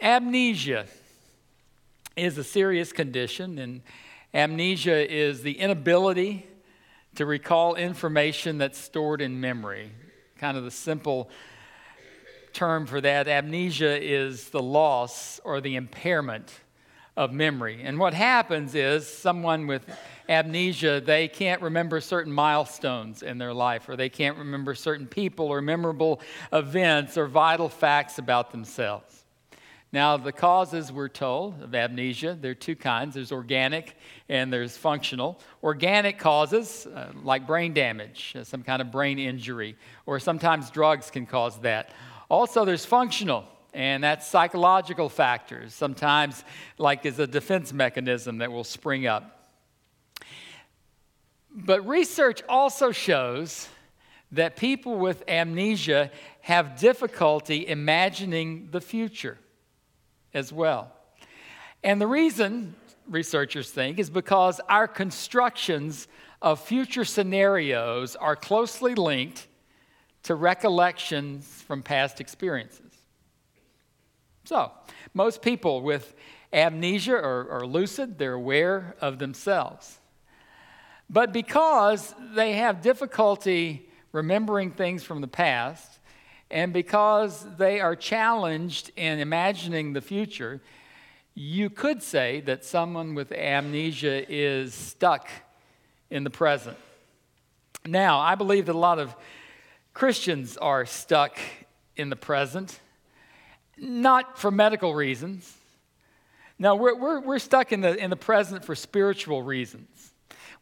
amnesia is a serious condition, and amnesia is the inability to recall information that's stored in memory. Kind of the simple term for that amnesia is the loss or the impairment of memory. And what happens is someone with amnesia, they can't remember certain milestones in their life, or they can't remember certain people or memorable events or vital facts about themselves. Now, the causes we're told of amnesia, there are two kinds there's organic and there's functional. Organic causes, uh, like brain damage, uh, some kind of brain injury, or sometimes drugs can cause that. Also, there's functional, and that's psychological factors, sometimes like as a defense mechanism that will spring up. But research also shows that people with amnesia have difficulty imagining the future as well. And the reason researchers think is because our constructions of future scenarios are closely linked to recollections from past experiences. So, most people with amnesia are, lucid, they're aware of themselves. But because they have difficulty remembering things from the past, and because they are challenged in imagining the future, you could say that someone with amnesia is stuck in the present. Now, I believe that a lot of Christians are stuck in the present, not for medical reasons. No, we're, we're, we're stuck in the, in the present for spiritual reasons.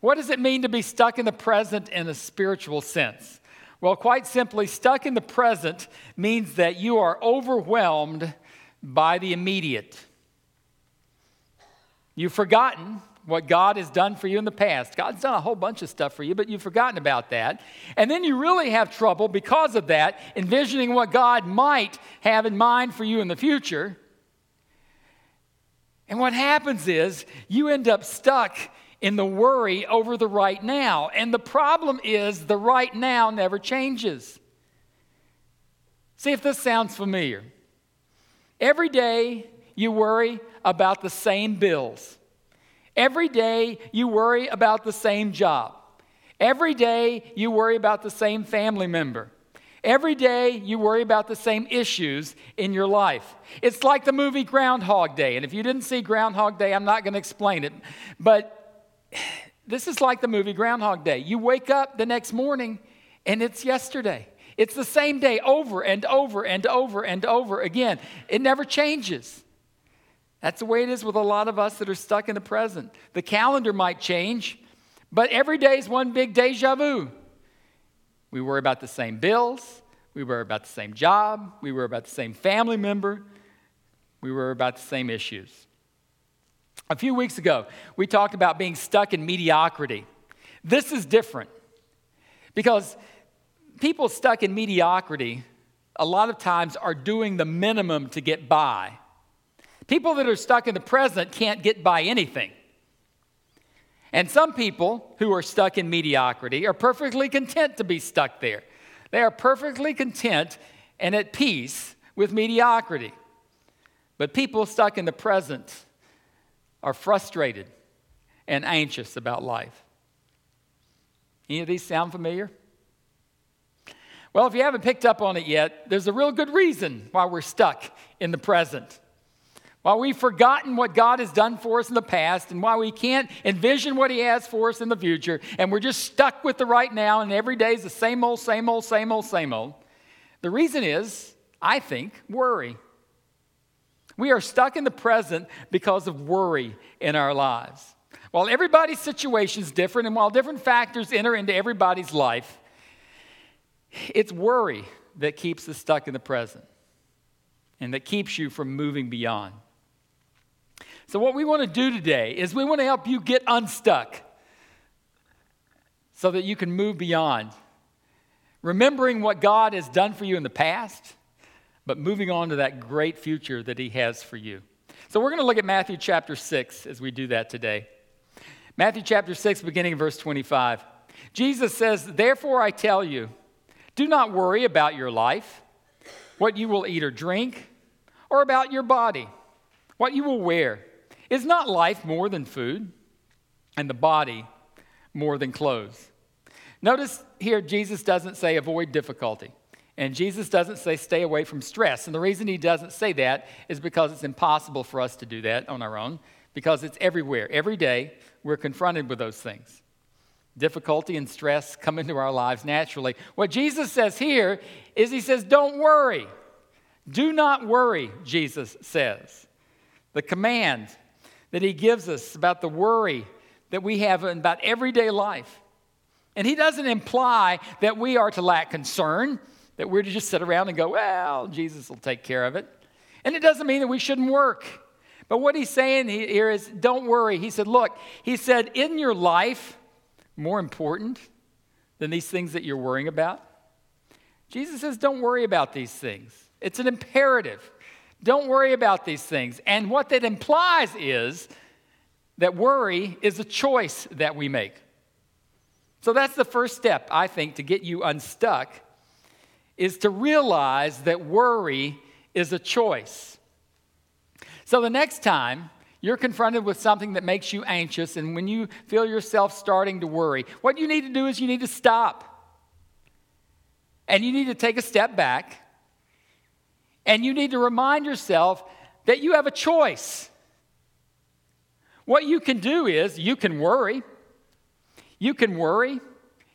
What does it mean to be stuck in the present in a spiritual sense? Well, quite simply, stuck in the present means that you are overwhelmed by the immediate. You've forgotten what God has done for you in the past. God's done a whole bunch of stuff for you, but you've forgotten about that. And then you really have trouble because of that, envisioning what God might have in mind for you in the future. And what happens is you end up stuck in the worry over the right now. And the problem is the right now never changes. See if this sounds familiar. Every day you worry about the same bills. Every day you worry about the same job. Every day you worry about the same family member. Every day you worry about the same issues in your life. It's like the movie Groundhog Day. And if you didn't see Groundhog Day, I'm not going to explain it. But this is like the movie Groundhog Day. You wake up the next morning and it's yesterday. It's the same day over and over and over and over again. It never changes. That's the way it is with a lot of us that are stuck in the present. The calendar might change, but every day is one big deja vu. We worry about the same bills, we worry about the same job, we worry about the same family member, we worry about the same issues. A few weeks ago, we talked about being stuck in mediocrity. This is different because people stuck in mediocrity a lot of times are doing the minimum to get by. People that are stuck in the present can't get by anything. And some people who are stuck in mediocrity are perfectly content to be stuck there. They are perfectly content and at peace with mediocrity. But people stuck in the present are frustrated and anxious about life. Any of these sound familiar? Well, if you haven't picked up on it yet, there's a real good reason why we're stuck in the present. Why we've forgotten what God has done for us in the past, and why we can't envision what He has for us in the future, and we're just stuck with the right now, and every day is the same old, same old, same old, same old. The reason is, I think, worry. We are stuck in the present because of worry in our lives. While everybody's situation is different and while different factors enter into everybody's life, it's worry that keeps us stuck in the present and that keeps you from moving beyond. So, what we want to do today is we want to help you get unstuck so that you can move beyond. Remembering what God has done for you in the past but moving on to that great future that He has for you. So we're going to look at Matthew chapter 6 as we do that today. Matthew chapter 6, beginning in verse 25. Jesus says, Therefore I tell you, do not worry about your life, what you will eat or drink, Or about your body, what you will wear. Is not life more than food, and the body more than clothes? Notice here, Jesus doesn't say avoid difficulty. And Jesus doesn't say stay away from stress. And the reason he doesn't say that is because it's impossible for us to do that on our own, because it's everywhere. Every day, we're confronted with those things. Difficulty and stress come into our lives naturally. What Jesus says here is He says, Don't worry. Do not worry, Jesus says. The command that He gives us about the worry that we have about everyday life. And He doesn't imply that we are to lack concern, that we're to just sit around and go, Well, Jesus will take care of it. And it doesn't mean that we shouldn't work. But what He's saying here is, Don't worry. He said, Look, He said, in your life, more important than these things that you're worrying about? Jesus says, don't worry about these things. It's an imperative. Don't worry about these things. And what that implies is that worry is a choice that we make. So that's the first step, I think, to get you unstuck, is to realize that worry is a choice. So the next time you're confronted with something that makes you anxious, and when you feel yourself starting to worry, what you need to do is you need to stop. And you need to take a step back, and you need to remind yourself that you have a choice. What you can do is you can worry. You can worry.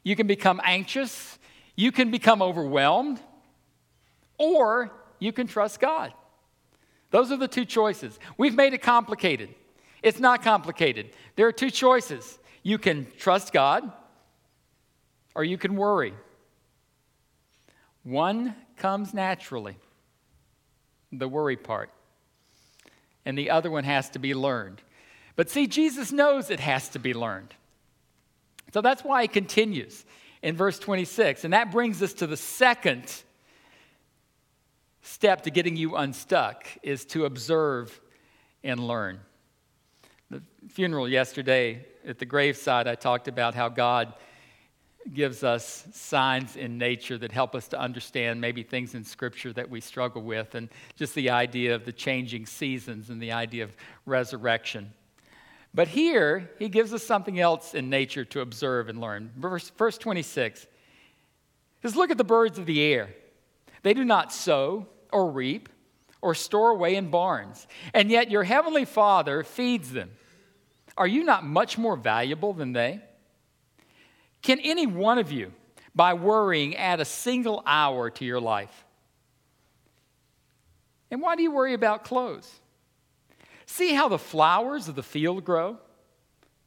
You can become anxious. You can become overwhelmed. Or you can trust God. Those are the two choices. We've made it complicated. It's not complicated. There are two choices. You can trust God or you can worry. One comes naturally, the worry part, and the other one has to be learned. But see, Jesus knows it has to be learned. So that's why he continues in verse 26. And that brings us to the second step to getting you unstuck is to observe and learn. The funeral yesterday at the graveside, I talked about how God gives us signs in nature that help us to understand maybe things in Scripture that we struggle with, and just the idea of the changing seasons and the idea of resurrection. But here, he gives us something else in nature to observe and learn. Verse, verse 26 says, Look at the birds of the air. They do not sow or reap or store away in barns, and yet your heavenly Father feeds them. Are you not much more valuable than they? Can any one of you, by worrying, add a single hour to your life? And why do you worry about clothes? See how the flowers of the field grow?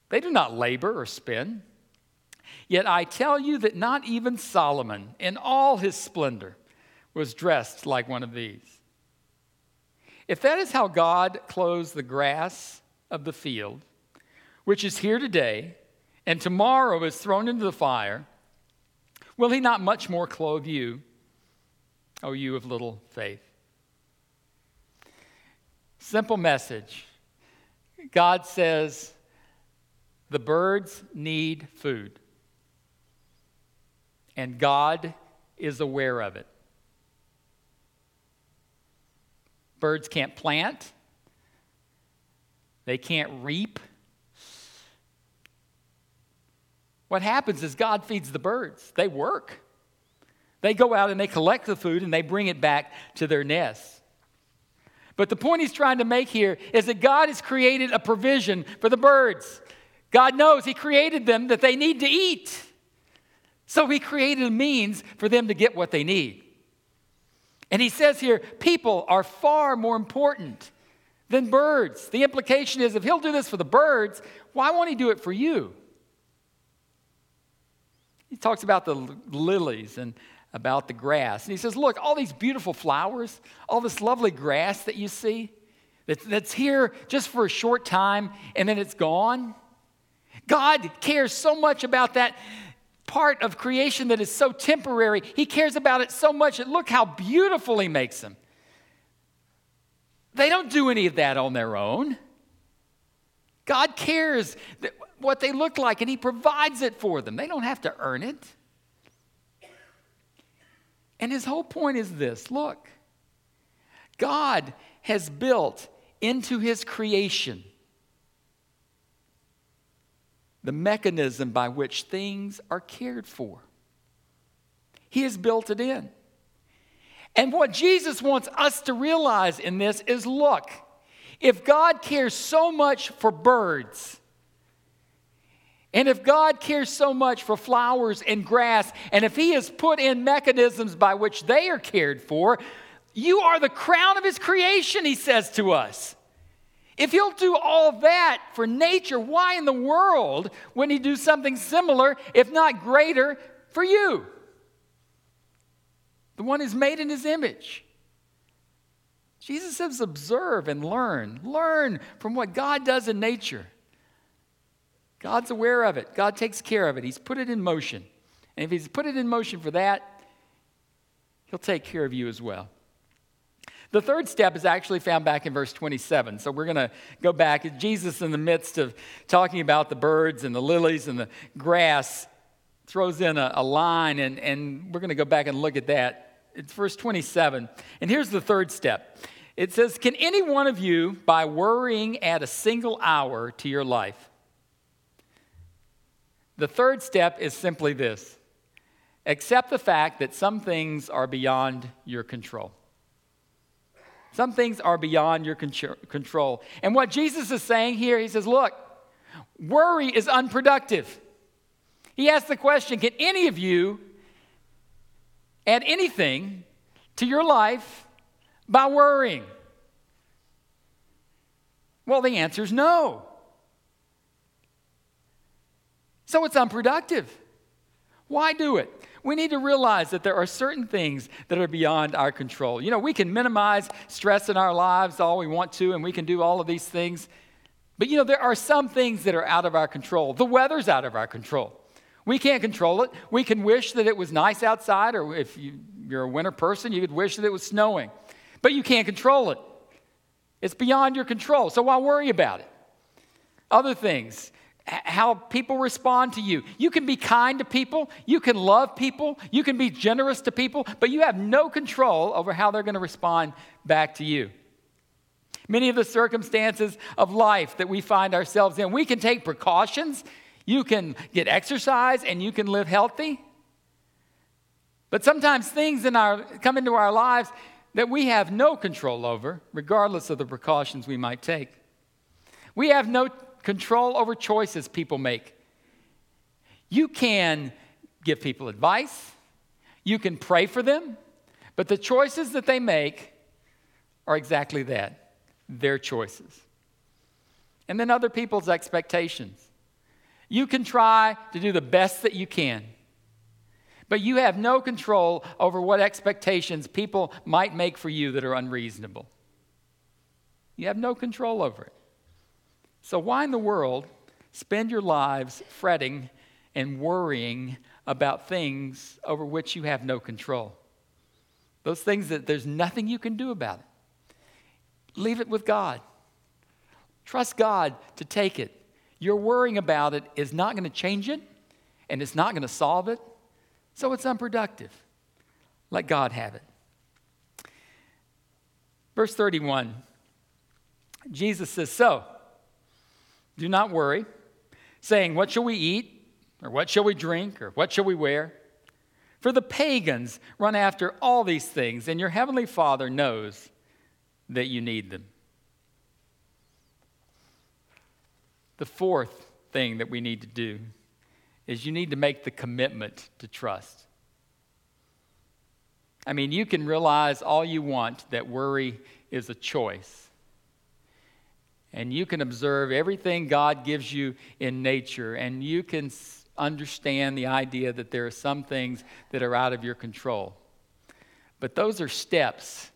They do not labor or spin. Yet I tell you that not even Solomon, in all his splendor, was dressed like one of these. If that is how God clothes the grass of the field, which is here today and tomorrow is thrown into the fire, will he not much more clothe you, O you of little faith? Simple message. God says the birds need food, and God is aware of it. Birds can't plant, they can't reap. What happens is God feeds the birds. They work. They go out and they collect the food and they bring it back to their nests. But the point he's trying to make here is that God has created a provision for the birds. God knows He created them that they need to eat. So He created a means for them to get what they need. And he says here, people are far more important than birds. The implication is if he'll do this for the birds, why won't he do it for you? He talks about the lilies and about the grass. And he says, Look, all these beautiful flowers, all this lovely grass that you see, that's here just for a short time and then it's gone. God cares so much about that part of creation that is so temporary. He cares about it so much. And look how beautiful He makes them. They don't do any of that on their own. God cares what they look like and He provides it for them. They don't have to earn it. And His whole point is this look, God has built into his creation the mechanism by which things are cared for. He has built it in. And what Jesus wants us to realize in this is look, if God cares so much for birds, and if God cares so much for flowers and grass, and if He has put in mechanisms by which they are cared for, you are the crown of His creation, He says to us. If He'll do all that for nature, why in the world wouldn't He do something similar, if not greater, for you? The one who's made in His image. Jesus says, observe and learn. Learn from what God does in nature. God's aware of it, God takes care of it. He's put it in motion. And if He's put it in motion for that, He'll take care of you as well. The third step is actually found back in verse 27. So we're going to go back. Jesus, in the midst of talking about the birds and the lilies and the grass, throws in a, a line, and, and we're going to go back and look at that. It's verse 27. And here's the third step it says, Can any one of you, by worrying, add a single hour to your life? The third step is simply this accept the fact that some things are beyond your control. Some things are beyond your control. And what Jesus is saying here, he says, look, worry is unproductive. He asks the question Can any of you add anything to your life by worrying? Well, the answer is no. So it's unproductive. Why do it? We need to realize that there are certain things that are beyond our control. You know, we can minimize stress in our lives all we want to, and we can do all of these things. But you know, there are some things that are out of our control. The weather's out of our control. We can't control it. We can wish that it was nice outside, or if you, are a winter person, you could wish that it was snowing but you can't control it. It's beyond your control, so why worry about it? Other things, how people respond to you. You can be kind to people, you can love people, you can be generous to people, but you have no control over how they're going to respond back to you. Many of the circumstances of life that we find ourselves in, we can take precautions. You can get exercise and you can live healthy. But sometimes things in our come into our lives that we have no control over, regardless of the precautions we might take. We have no control over choices people make. You can give people advice, you can pray for them, but the choices that they make are exactly that their choices. And then other people's expectations. You can try to do the best that you can. But you have no control over what expectations people might make for you that are unreasonable. You have no control over it. So, why in the world spend your lives fretting and worrying about things over which you have no control? Those things that there's nothing you can do about it. Leave it with God. Trust God to take it. Your worrying about it is not going to change it, and it's not going to solve it. So it's unproductive. Let God have it. Verse 31 Jesus says, So, do not worry, saying, What shall we eat? Or what shall we drink? Or what shall we wear? For the pagans run after all these things, and your heavenly Father knows that you need them. The fourth thing that we need to do is you need to make the commitment to trust. I mean, you can realize all you want that worry is a choice. And you can observe everything God gives you in nature, and you can understand the idea that there are some things that are out of your control. But those are steps.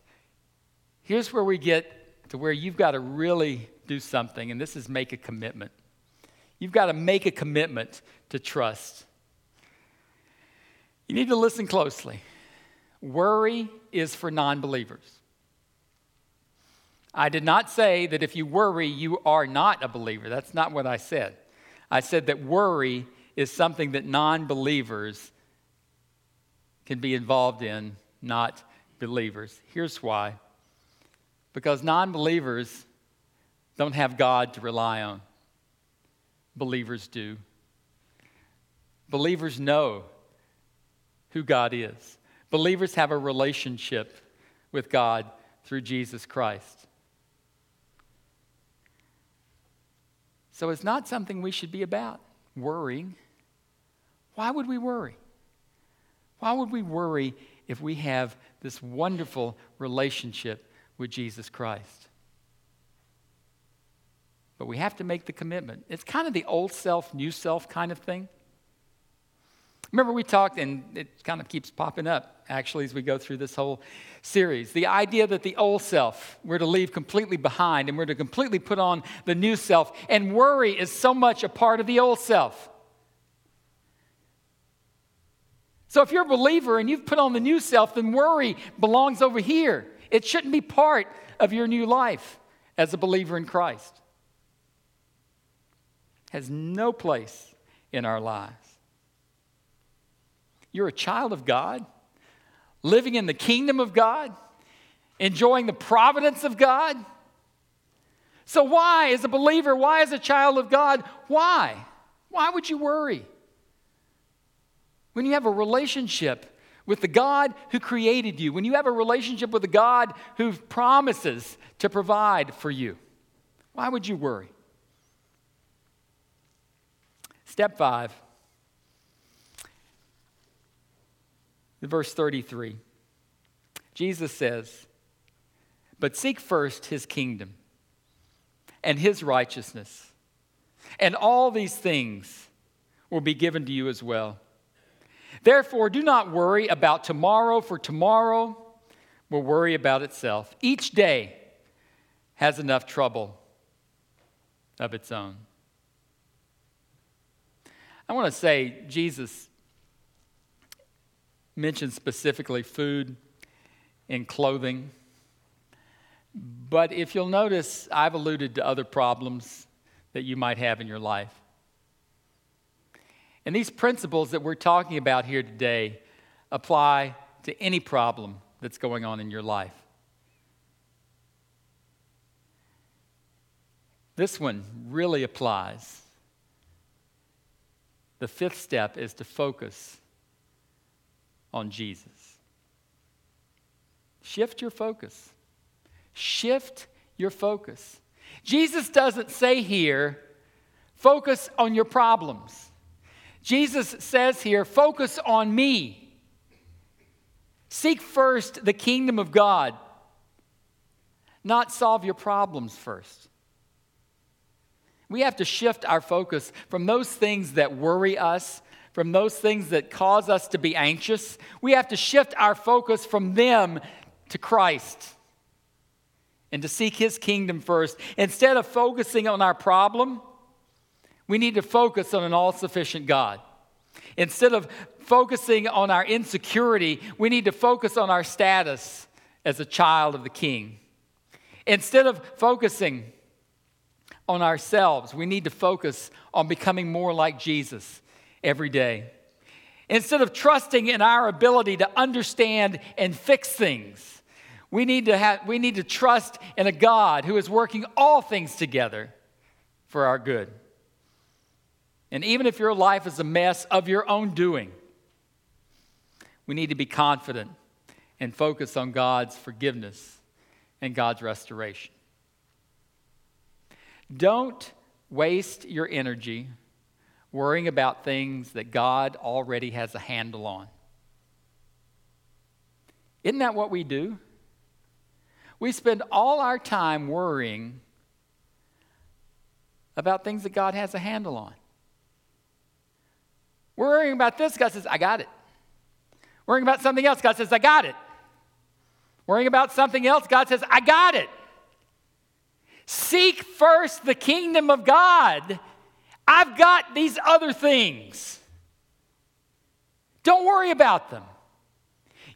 Here's where we get to where you've got to really do something, and this is make a commitment. You've got to make a commitment to trust. You need to listen closely. Worry is for non believers. I did not say that if you worry, you are not a believer. That's not what I said. I said that worry is something that non believers can be involved in, not believers. Here's why Because non believers don't have God to rely on, believers do. Believers know who God is, believers have a relationship with God through Jesus Christ. So it's not something we should be about worrying. Why would we worry? Why would we worry if we have this wonderful relationship with Jesus Christ? But we have to make the commitment. It's kind of the old self, new self kind of thing. Remember, we talked, and it kind of keeps popping up actually as we go through this whole series. The idea that the old self we're to leave completely behind and we're to completely put on the new self. And worry is so much a part of the old self. So if you're a believer and you've put on the new self, then worry belongs over here. It shouldn't be part of your new life as a believer in Christ. It has no place in our lives. You're a child of God, living in the kingdom of God, enjoying the providence of God. So, why, as a believer, why, as a child of God, why? Why would you worry? When you have a relationship with the God who created you, when you have a relationship with the God who promises to provide for you, why would you worry? Step five verse 33. Jesus says, But seek first his kingdom and his righteousness, and all these things will be given to you as well. Therefore, do not worry about tomorrow, for tomorrow will worry about itself. Each day has enough trouble of its own. I want to say, Jesus mentioned specifically food and clothing. But if you'll notice, I've alluded to other problems that you might have in your life. And these principles that we're talking about here today apply to any problem that's going on in your life. This one really applies. The fifth step is to focus on Jesus. Shift your focus. Shift your focus. Jesus doesn't say here, focus on your problems. Jesus says here, focus on me. Seek first the kingdom of God, not solve your problems first. We have to shift our focus from those things that worry us from those things that cause us to be anxious. We have to shift our focus from them to Christ and to seek His kingdom first. Instead of focusing on our problem, we need to focus on an all sufficient God. Instead of focusing on our insecurity, we need to focus on our status as a child of the King. Instead of focusing on ourselves, we need to focus on becoming more like Jesus every day. Instead of trusting in our ability to understand and fix things, we need to, have, we need to trust in a God who is working all things together for our good. And even if your life is a mess of your own doing, we need to be confident and focus on God's forgiveness and God's restoration. Don't waste your energy worrying about things that God already has a handle on. Isn't that what we do? We spend all our time worrying about things that God has a handle on. Worrying about this, God says, I got it. Worrying about something else, God says, I got it. Worrying about something else, God says, I got it. Seek first the kingdom of God I've got these other things. Don't worry about them.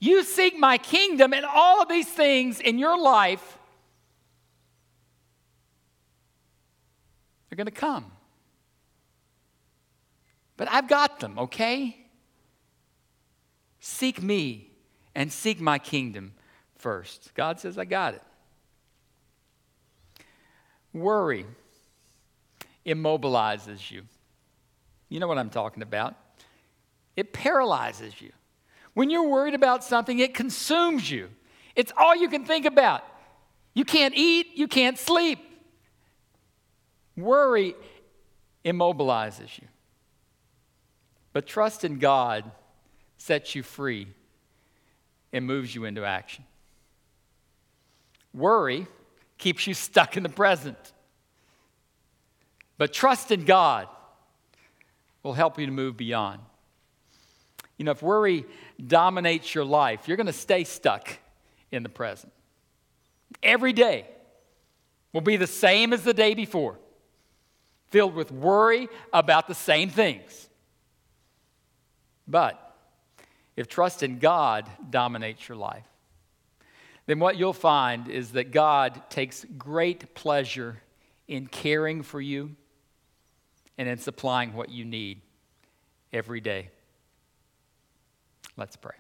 You seek my kingdom, and all of these things in your life are going to come. But I've got them, okay? Seek me and seek my kingdom first. God says, I got it. Worry immobilizes you. You know what I'm talking about. It paralyzes you. When you're worried about something, it consumes you. It's all you can think about. You can't eat, you can't sleep. Worry immobilizes you. But trust in God sets you free and moves you into action. Worry keeps you stuck in the present. But trust in God will help you to move beyond. You know, if worry dominates your life, you're going to stay stuck in the present. Every day will be the same as the day before, filled with worry about the same things. But if trust in God dominates your life, then what you'll find is that God takes great pleasure in caring for you and in supplying what you need every day. Let's pray.